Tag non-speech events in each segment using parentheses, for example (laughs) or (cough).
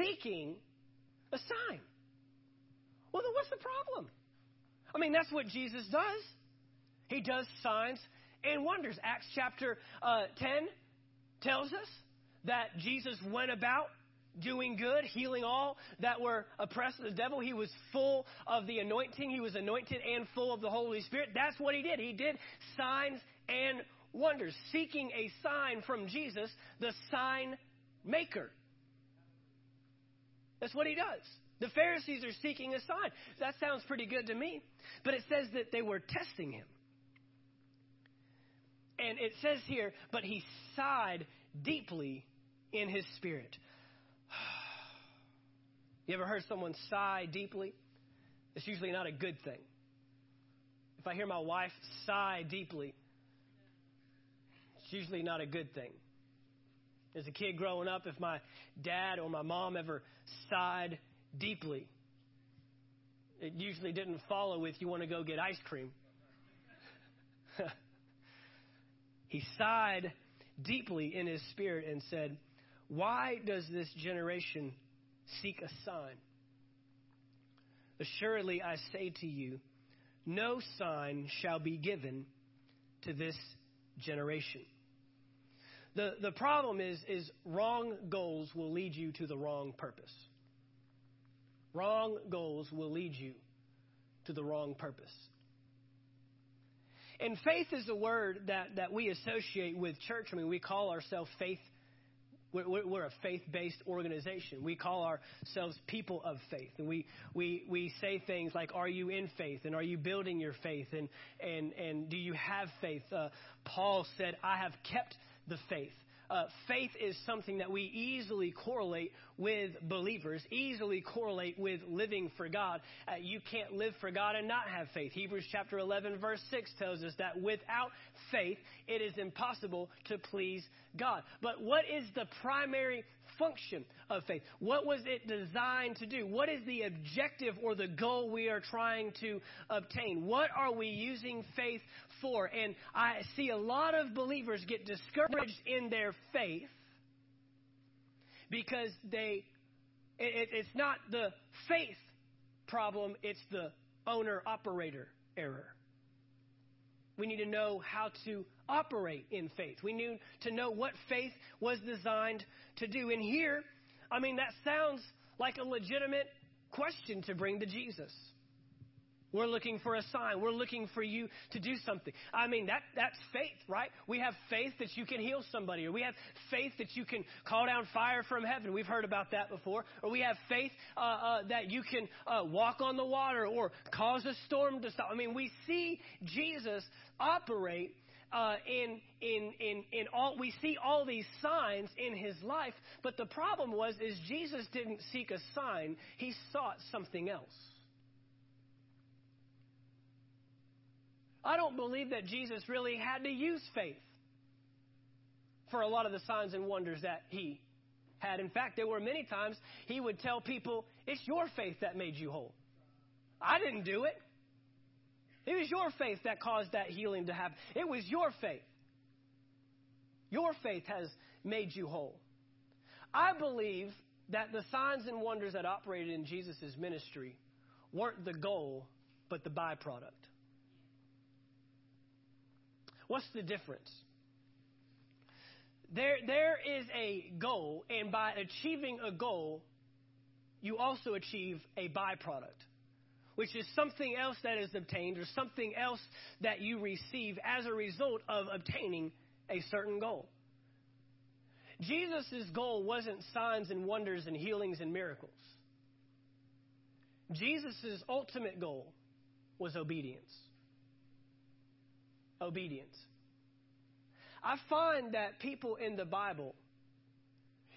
seeking a sign. Well, then what's the problem? I mean, that's what Jesus does. He does signs and wonders. Acts chapter uh, 10 tells us that Jesus went about doing good, healing all that were oppressed of the devil. He was full of the anointing. He was anointed and full of the Holy Spirit. That's what he did. He did signs and wonders, seeking a sign from Jesus, the sign maker. That's what he does. The Pharisees are seeking a sign. That sounds pretty good to me. But it says that they were testing him. And it says here, but he sighed deeply in his spirit. (sighs) You ever heard someone sigh deeply? It's usually not a good thing. If I hear my wife sigh deeply, it's usually not a good thing. As a kid growing up, if my dad or my mom ever sighed deeply, it usually didn't follow with, you want to go get ice cream. (laughs) he sighed deeply in his spirit and said, Why does this generation seek a sign? Assuredly, I say to you, no sign shall be given to this generation. The, the problem is, is wrong goals will lead you to the wrong purpose. Wrong goals will lead you to the wrong purpose. And faith is a word that, that we associate with church. I mean, we call ourselves faith. We're, we're a faith based organization. We call ourselves people of faith. And we, we, we say things like, Are you in faith? And are you building your faith? And, and, and do you have faith? Uh, Paul said, I have kept the faith uh, faith is something that we easily correlate with believers, easily correlate with living for God. Uh, you can't live for God and not have faith. Hebrews chapter 11, verse 6 tells us that without faith, it is impossible to please God. But what is the primary function of faith? What was it designed to do? What is the objective or the goal we are trying to obtain? What are we using faith for? And I see a lot of believers get discouraged in their faith because they, it, it's not the faith problem, it's the owner operator error. We need to know how to operate in faith. We need to know what faith was designed to do. And here, I mean, that sounds like a legitimate question to bring to Jesus. We're looking for a sign. We're looking for you to do something. I mean, that, that's faith, right? We have faith that you can heal somebody, or we have faith that you can call down fire from heaven. We've heard about that before. Or we have faith uh, uh, that you can uh, walk on the water or cause a storm to stop. I mean, we see Jesus operate uh, in in in in all we see all these signs in his life, but the problem was is Jesus didn't seek a sign; he sought something else. I don't believe that Jesus really had to use faith for a lot of the signs and wonders that he had. In fact, there were many times he would tell people, It's your faith that made you whole. I didn't do it. It was your faith that caused that healing to happen. It was your faith. Your faith has made you whole. I believe that the signs and wonders that operated in Jesus' ministry weren't the goal, but the byproduct. What's the difference? There, there is a goal, and by achieving a goal, you also achieve a byproduct, which is something else that is obtained or something else that you receive as a result of obtaining a certain goal. Jesus' goal wasn't signs and wonders and healings and miracles. Jesus' ultimate goal was obedience obedience. I find that people in the Bible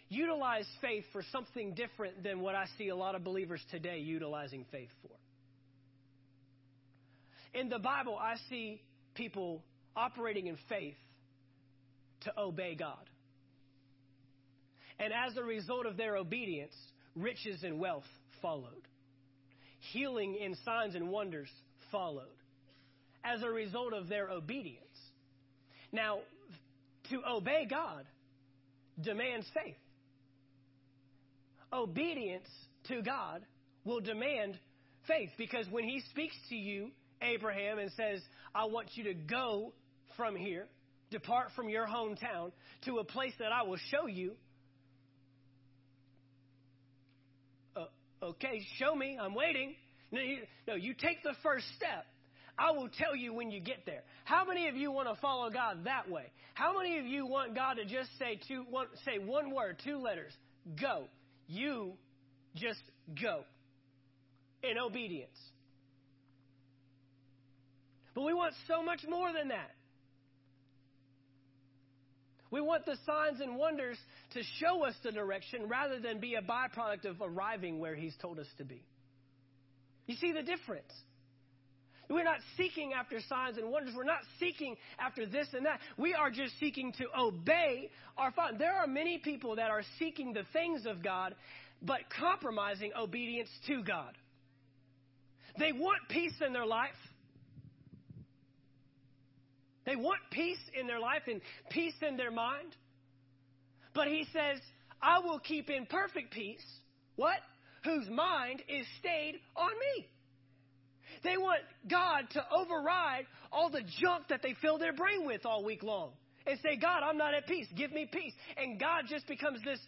utilize faith for something different than what I see a lot of believers today utilizing faith for. In the Bible, I see people operating in faith to obey God. And as a result of their obedience, riches and wealth followed. Healing in signs and wonders followed as a result of their obedience. Now, to obey God demands faith. obedience to God will demand faith because when He speaks to you, Abraham, and says, I want you to go from here, depart from your hometown to a place that I will show you. Uh, okay, show me. I'm waiting. No you, no, you take the first step. I will tell you when you get there. How many of you want to follow God that way? How many of you want God to just say two, one, say one word, two letters, go? You just go in obedience. But we want so much more than that. We want the signs and wonders to show us the direction rather than be a byproduct of arriving where He's told us to be. You see the difference? We're not seeking after signs and wonders. We're not seeking after this and that. We are just seeking to obey our Father. There are many people that are seeking the things of God, but compromising obedience to God. They want peace in their life. They want peace in their life and peace in their mind. But he says, I will keep in perfect peace. What? Whose mind is stayed on me. They want God to override all the junk that they fill their brain with all week long and say, God, I'm not at peace. Give me peace. And God just becomes this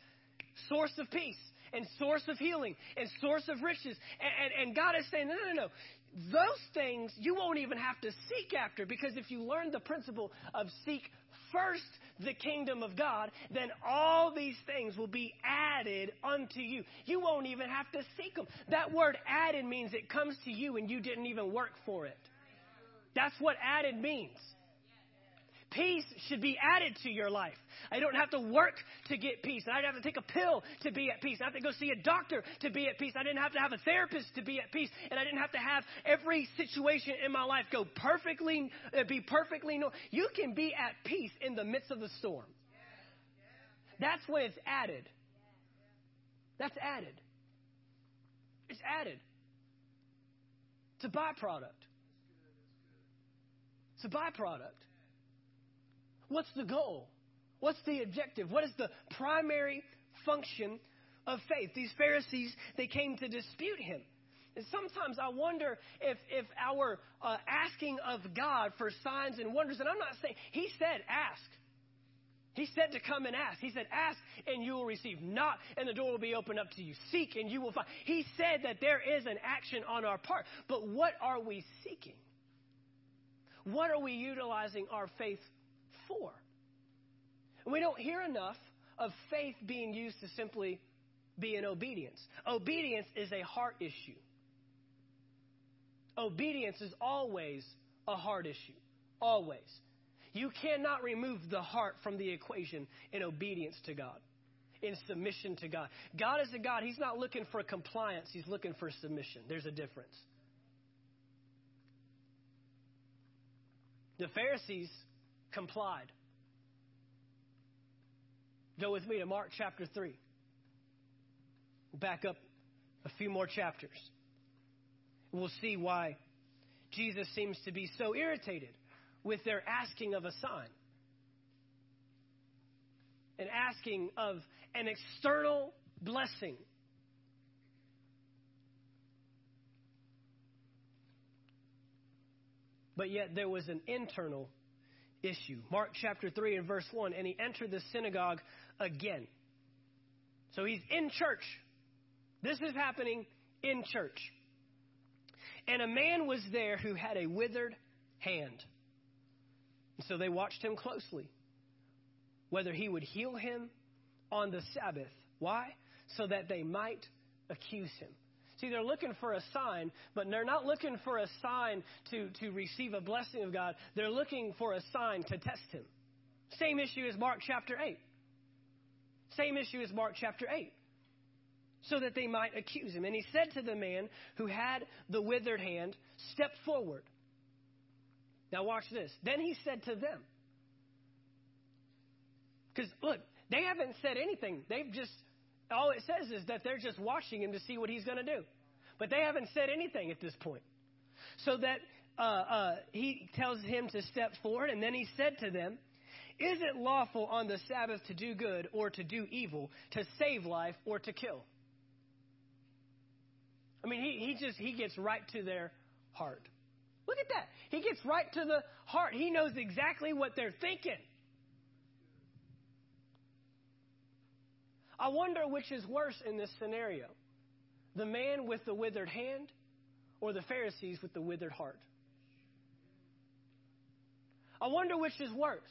source of peace and source of healing and source of riches. And, and, and God is saying, no, no, no. Those things you won't even have to seek after because if you learn the principle of seek first the kingdom of God, then all these things will be added unto you. You won't even have to seek them. That word added means it comes to you and you didn't even work for it. That's what added means. Peace should be added to your life. I don't have to work to get peace. I didn't have to take a pill to be at peace. I have to go see a doctor to be at peace. I didn't have to have a therapist to be at peace. And I didn't have to have every situation in my life go perfectly, uh, be perfectly normal. You can be at peace in the midst of the storm. That's when it's added. That's added. It's added. It's a byproduct. It's a byproduct. What's the goal? What's the objective? What is the primary function of faith? These Pharisees, they came to dispute him. And sometimes I wonder if, if our uh, asking of God for signs and wonders, and I'm not saying, He said, ask. He said to come and ask. He said, ask and you will receive. Knock and the door will be opened up to you. Seek and you will find. He said that there is an action on our part. But what are we seeking? What are we utilizing our faith for. We don't hear enough of faith being used to simply be in obedience. Obedience is a heart issue. Obedience is always a heart issue. Always. You cannot remove the heart from the equation in obedience to God, in submission to God. God is a God, He's not looking for compliance, He's looking for submission. There's a difference. The Pharisees complied. Go with me to Mark chapter 3. We'll back up a few more chapters. We'll see why Jesus seems to be so irritated with their asking of a sign and asking of an external blessing. But yet there was an internal issue. Mark chapter 3 and verse 1 and he entered the synagogue again. So he's in church. This is happening in church. And a man was there who had a withered hand. So they watched him closely, whether he would heal him on the Sabbath. Why? So that they might accuse him. See, they're looking for a sign, but they're not looking for a sign to, to receive a blessing of God. They're looking for a sign to test him. Same issue as Mark chapter 8. Same issue as Mark chapter 8. So that they might accuse him. And he said to the man who had the withered hand, Step forward. Now, watch this. Then he said to them, because look, they haven't said anything. They've just all it says is that they're just watching him to see what he's going to do. But they haven't said anything at this point. So that uh, uh, he tells him to step forward, and then he said to them, Is it lawful on the Sabbath to do good or to do evil, to save life or to kill? I mean, he, he just, he gets right to their heart. Look at that. He gets right to the heart. He knows exactly what they're thinking. I wonder which is worse in this scenario the man with the withered hand or the Pharisees with the withered heart. I wonder which is worse.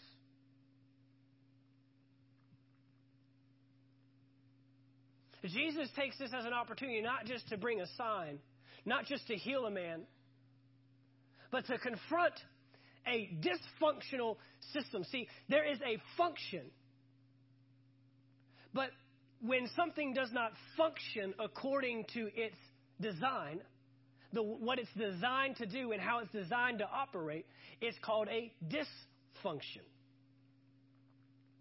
Jesus takes this as an opportunity not just to bring a sign, not just to heal a man, but to confront a dysfunctional system. See, there is a function. But when something does not function according to its design, the, what it's designed to do and how it's designed to operate, it's called a dysfunction.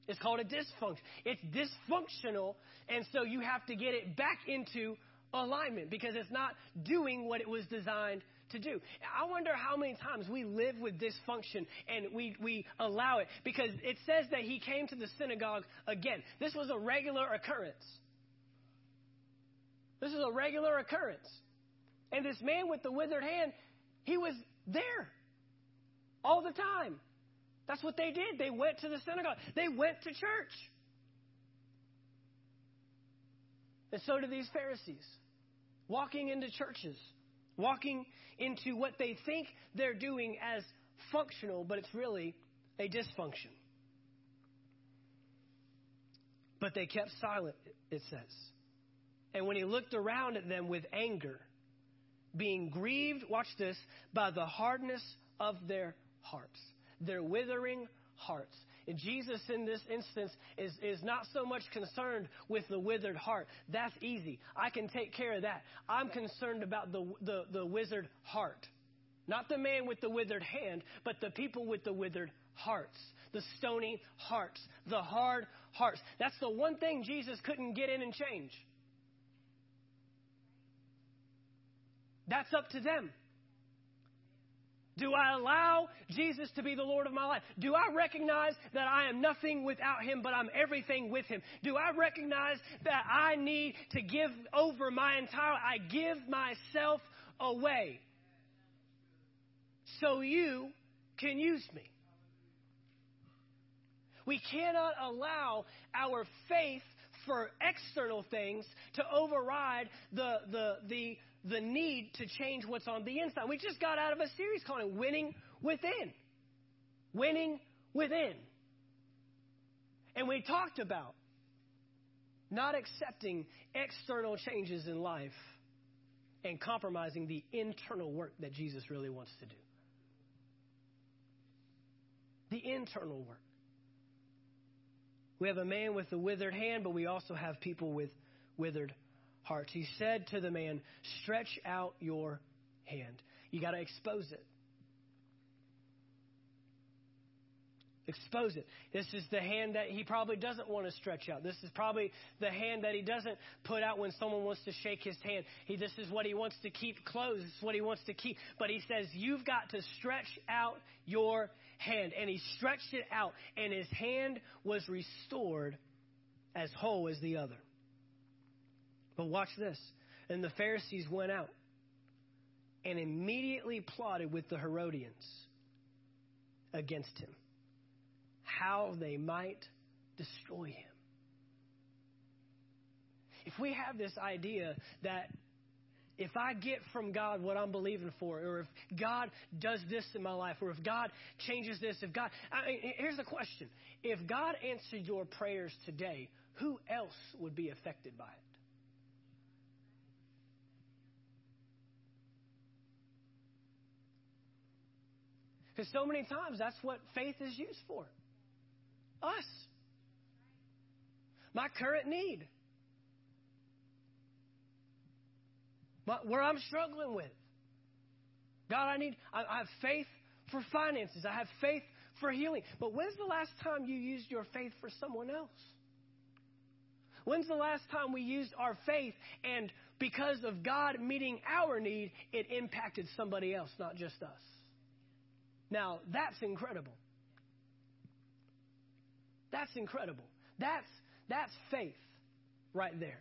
It's called a dysfunction. It's dysfunctional, and so you have to get it back into alignment because it's not doing what it was designed to do. I wonder how many times we live with dysfunction and we, we allow it because it says that he came to the synagogue again. This was a regular occurrence. This is a regular occurrence. And this man with the withered hand, he was there all the time. That's what they did. They went to the synagogue, they went to church. And so do these Pharisees, walking into churches, walking into what they think they're doing as functional, but it's really a dysfunction. But they kept silent, it says. And when he looked around at them with anger, being grieved, watch this, by the hardness of their hearts, their withering hearts. Jesus, in this instance, is, is not so much concerned with the withered heart. That's easy. I can take care of that. I'm concerned about the, the, the withered heart. Not the man with the withered hand, but the people with the withered hearts. The stony hearts. The hard hearts. That's the one thing Jesus couldn't get in and change. That's up to them. Do I allow Jesus to be the Lord of my life? Do I recognize that I am nothing without Him, but I'm everything with Him? Do I recognize that I need to give over my entire, I give myself away so you can use me? We cannot allow our faith for external things to override the, the, the, the need to change what's on the inside. We just got out of a series called Winning Within. Winning Within. And we talked about not accepting external changes in life and compromising the internal work that Jesus really wants to do. The internal work. We have a man with a withered hand, but we also have people with withered hearts. He said to the man, Stretch out your hand. You got to expose it. Expose it. This is the hand that he probably doesn't want to stretch out. This is probably the hand that he doesn't put out when someone wants to shake his hand. He, this is what he wants to keep closed. This is what he wants to keep. But he says, You've got to stretch out your hand. And he stretched it out, and his hand was restored as whole as the other. But watch this. And the Pharisees went out and immediately plotted with the Herodians against him, how they might destroy him. If we have this idea that if I get from God what I'm believing for, or if God does this in my life, or if God changes this, if God, I mean, here's the question. If God answered your prayers today, who else would be affected by it? Because so many times that's what faith is used for. Us. My current need. My, where I'm struggling with. God, I need, I, I have faith for finances. I have faith for healing. But when's the last time you used your faith for someone else? When's the last time we used our faith and because of God meeting our need, it impacted somebody else, not just us? Now, that's incredible. That's incredible. That's, that's faith right there.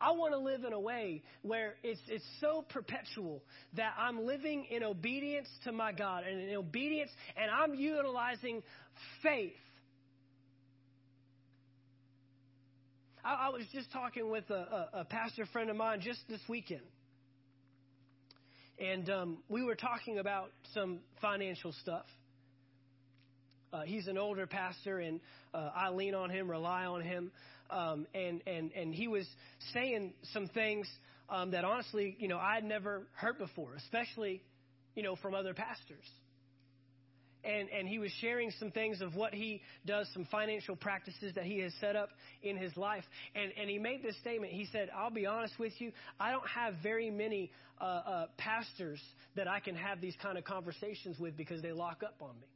I want to live in a way where it's, it's so perpetual that I'm living in obedience to my God and in obedience, and I'm utilizing faith. I, I was just talking with a, a, a, pastor friend of mine just this weekend. And um, we were talking about some financial stuff. Uh, he's an older pastor, and uh, I lean on him, rely on him. Um, and, and, and he was saying some things um, that honestly, you know, I had never heard before, especially, you know, from other pastors. And, and he was sharing some things of what he does, some financial practices that he has set up in his life. And, and he made this statement. He said, I'll be honest with you, I don't have very many uh, uh, pastors that I can have these kind of conversations with because they lock up on me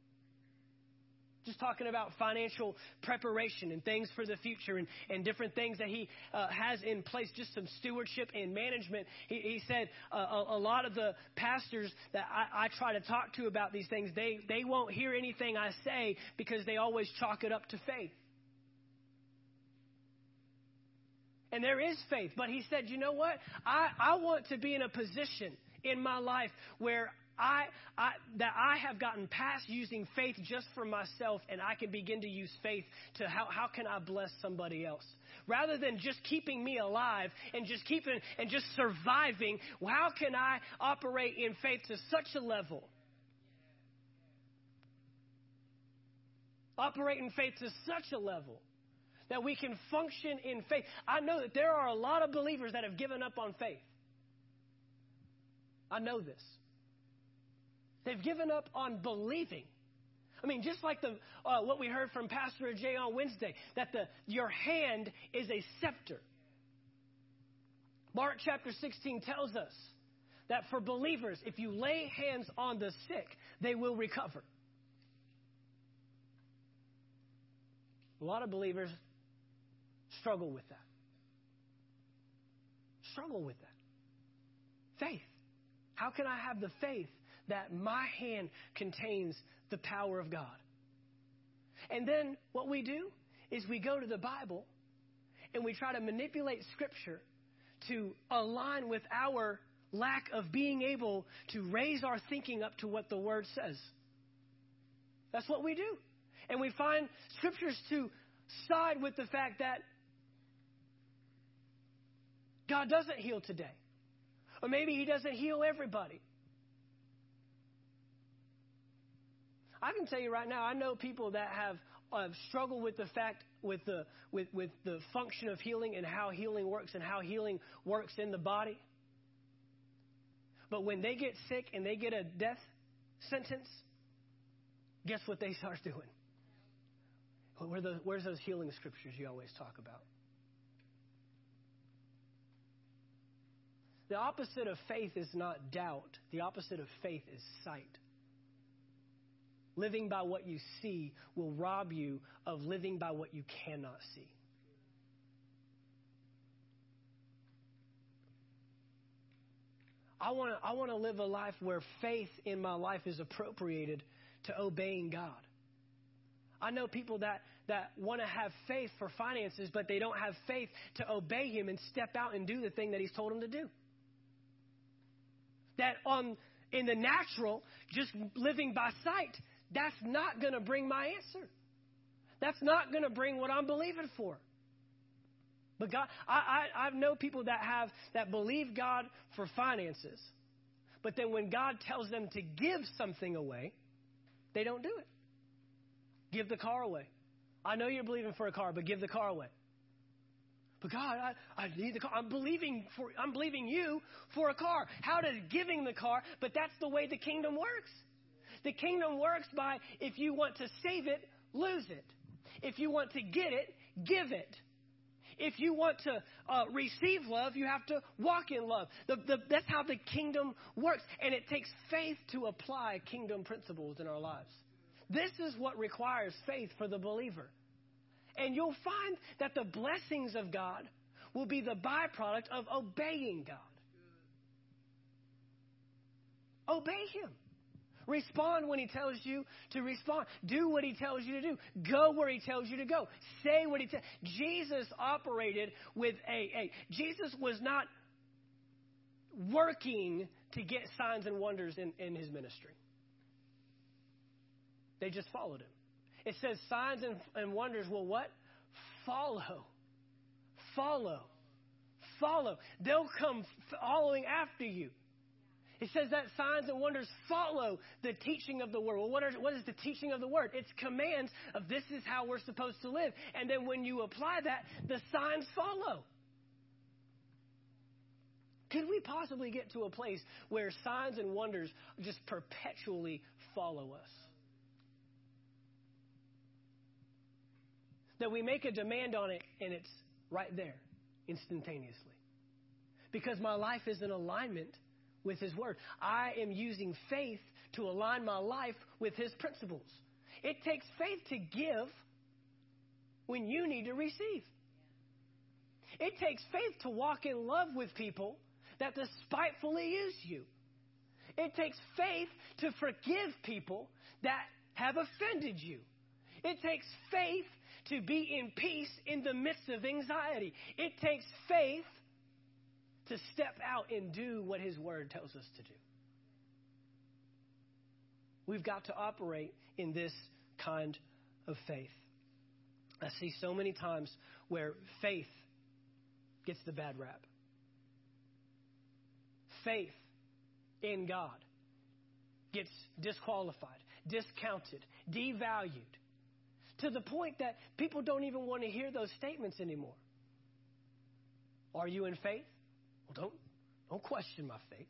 just talking about financial preparation and things for the future and, and different things that he uh, has in place, just some stewardship and management. He, he said uh, a, a, lot of the pastors that I, I try to talk to about these things, they, they won't hear anything I say because they always chalk it up to faith. And there is faith. But he said, you know what? I, I want to be in a position in my life where I, I, that I have gotten past using faith just for myself and I can begin to use faith to how, how can I bless somebody else? Rather than just keeping me alive and just keeping and just surviving, how can I operate in faith to such a level? Operate in faith to such a level that we can function in faith. I know that there are a lot of believers that have given up on faith. I know this. They've given up on believing. I mean, just like the uh, what we heard from Pastor Jay on Wednesday, that the your hand is a scepter. Mark chapter 16 tells us that for believers, if you lay hands on the sick, they will recover. A lot of believers struggle with that. Struggle with that. Faith. How can I have the faith that my hand contains the power of God. And then what we do is we go to the Bible and we try to manipulate Scripture to align with our lack of being able to raise our thinking up to what the Word says. That's what we do. And we find Scriptures to side with the fact that God doesn't heal today. Or maybe He doesn't heal everybody. I can tell you right now, I know people that have uh, struggled with the fact with the with with the function of healing and how healing works and how healing works in the body. But when they get sick and they get a death sentence, guess what they start doing? Where the, where's those healing scriptures you always talk about? The opposite of faith is not doubt. The opposite of faith is sight. Living by what you see will rob you of living by what you cannot see. I want to I want to live a life where faith in my life is appropriated to obeying God. I know people that that want to have faith for finances, but they don't have faith to obey Him and step out and do the thing that He's told them to do. That on in the natural, just living by sight, that's not going to bring my answer. That's not going to bring what I'm believing for. But God, I, I, I know people that have that believe God for finances, but then when God tells them to give something away, they don't do it. Give the car away. I know you're believing for a car, but give the car away. But God, I, I need the car. I'm believing for I'm believing you for a car. How does giving the car? But that's the way the kingdom works. The kingdom works by if you want to save it, lose it. If you want to get it, give it. If you want to uh, receive love, you have to walk in love. The, the, that's how the kingdom works. And it takes faith to apply kingdom principles in our lives. This is what requires faith for the believer. And you'll find that the blessings of God will be the byproduct of obeying God. Obey Him. Respond when he tells you to respond. Do what he tells you to do. Go where he tells you to go. Say what he tells. Jesus operated with a, a Jesus was not working to get signs and wonders in, in his ministry. They just followed him. It says signs and, and wonders will what? Follow. Follow. Follow. They'll come following after you. It says that signs and wonders follow the teaching of the word. Well, what, are, what is the teaching of the word? It's commands of this is how we're supposed to live. And then when you apply that, the signs follow. Could we possibly get to a place where signs and wonders just perpetually follow us? That we make a demand on it and it's right there instantaneously. Because my life is in alignment with His Word. I am using faith to align my life with His principles. It takes faith to give when you need to receive. It takes faith to walk in love with people that despitefully use you. It takes faith to forgive people that have offended you. It takes faith to be in peace in the midst of anxiety. It takes faith to step out and do what His Word tells us to do. We've got to operate in this kind of faith. I see so many times where faith gets the bad rap. Faith in God gets disqualified, discounted, devalued to the point that people don't even want to hear those statements anymore. Are you in faith? Well, don't, don't question my faith.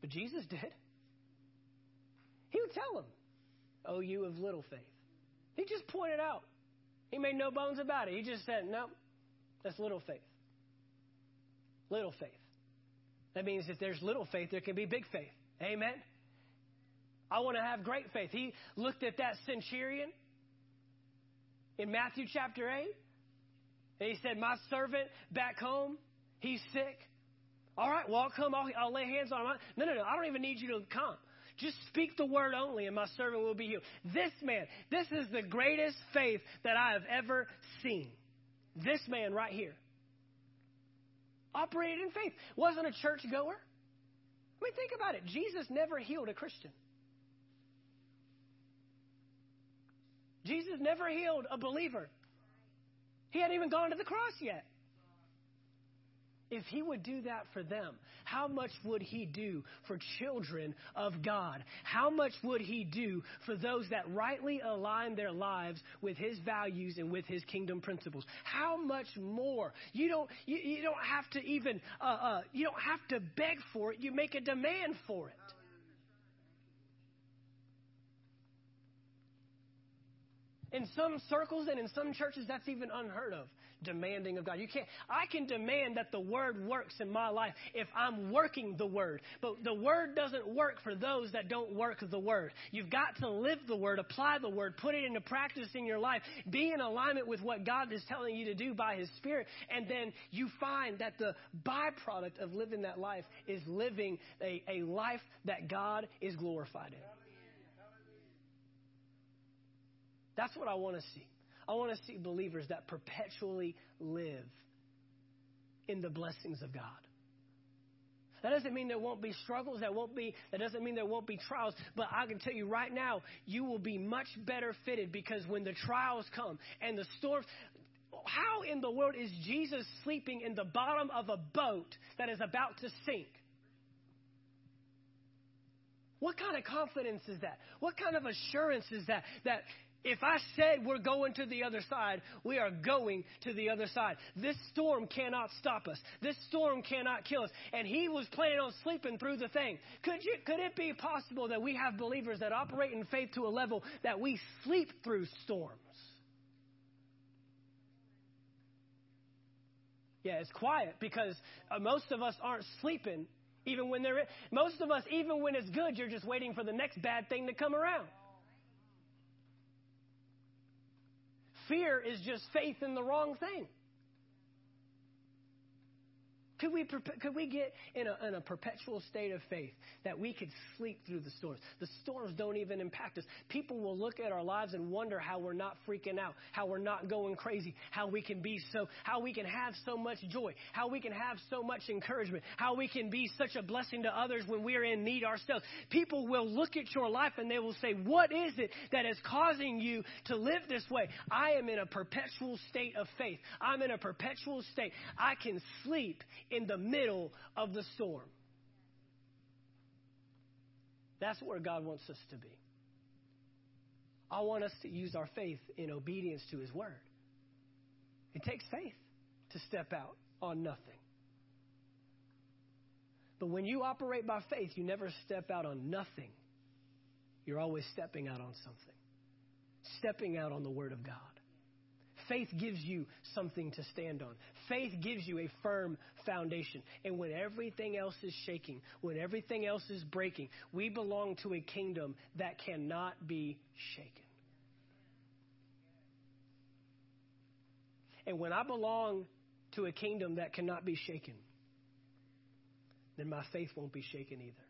But Jesus did. He would tell them, Oh, you of little faith. He just pointed out. He made no bones about it. He just said, No, that's little faith. Little faith. That means if there's little faith, there can be big faith. Amen. I want to have great faith. He looked at that centurion in Matthew chapter 8 and he said, My servant back home, he's sick. All right, well, I'll come. I'll, I'll lay hands on him. No, no, no. I don't even need you to come. Just speak the word only, and my servant will be healed. This man, this is the greatest faith that I have ever seen. This man right here operated in faith. Wasn't a church goer. I mean, think about it. Jesus never healed a Christian. Jesus never healed a believer. He hadn't even gone to the cross yet. If he would do that for them, how much would he do for children of God? How much would he do for those that rightly align their lives with his values and with his kingdom principles? How much more? You don't, you, you don't have to even, uh, uh, you don't have to beg for it. You make a demand for it. In some circles and in some churches, that's even unheard of. Demanding of God. You can't, I can demand that the word works in my life if I'm working the word. But the word doesn't work for those that don't work the word. You've got to live the word, apply the word, put it into practice in your life, be in alignment with what God is telling you to do by His Spirit. And then you find that the byproduct of living that life is living a, a life that God is glorified in. That's what I want to see. I want to see believers that perpetually live in the blessings of God. That doesn't mean there won't be struggles. That won't be. That doesn't mean there won't be trials. But I can tell you right now, you will be much better fitted because when the trials come and the storms, how in the world is Jesus sleeping in the bottom of a boat that is about to sink? What kind of confidence is that? What kind of assurance is that? That if I said we're going to the other side, we are going to the other side. This storm cannot stop us. This storm cannot kill us. And he was planning on sleeping through the thing. Could you, could it be possible that we have believers that operate in faith to a level that we sleep through storms? Yeah, it's quiet because uh, most of us aren't sleeping even when they're most of us even when it's good you're just waiting for the next bad thing to come around. Fear is just faith in the wrong thing. Could we, could we get in a, in a perpetual state of faith that we could sleep through the storms? The storms don't even impact us. People will look at our lives and wonder how we're not freaking out, how we're not going crazy, how we can be so, how we can have so much joy, how we can have so much encouragement, how we can be such a blessing to others when we're in need ourselves. People will look at your life and they will say, What is it that is causing you to live this way? I am in a perpetual state of faith. I'm in a perpetual state. I can sleep in the middle of the storm. That's where God wants us to be. I want us to use our faith in obedience to His Word. It takes faith to step out on nothing. But when you operate by faith, you never step out on nothing. You're always stepping out on something, stepping out on the Word of God. Faith gives you something to stand on. Faith gives you a firm foundation. And when everything else is shaking, when everything else is breaking, we belong to a kingdom that cannot be shaken. And when I belong to a kingdom that cannot be shaken, then my faith won't be shaken either.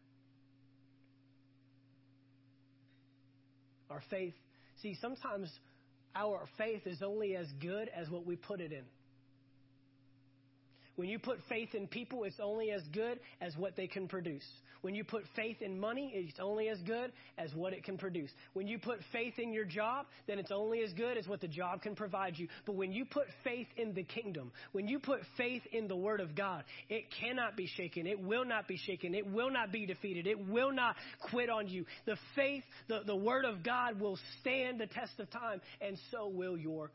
Our faith, see, sometimes our faith is only as good as what we put it in. When you put faith in people, it's only as good as what they can produce. When you put faith in money, it's only as good as what it can produce. When you put faith in your job, then it's only as good as what the job can provide you. But when you put faith in the kingdom, when you put faith in the Word of God, it cannot be shaken. It will not be shaken. It will not be defeated. It will not quit on you. The faith, the, the Word of God will stand the test of time, and so will your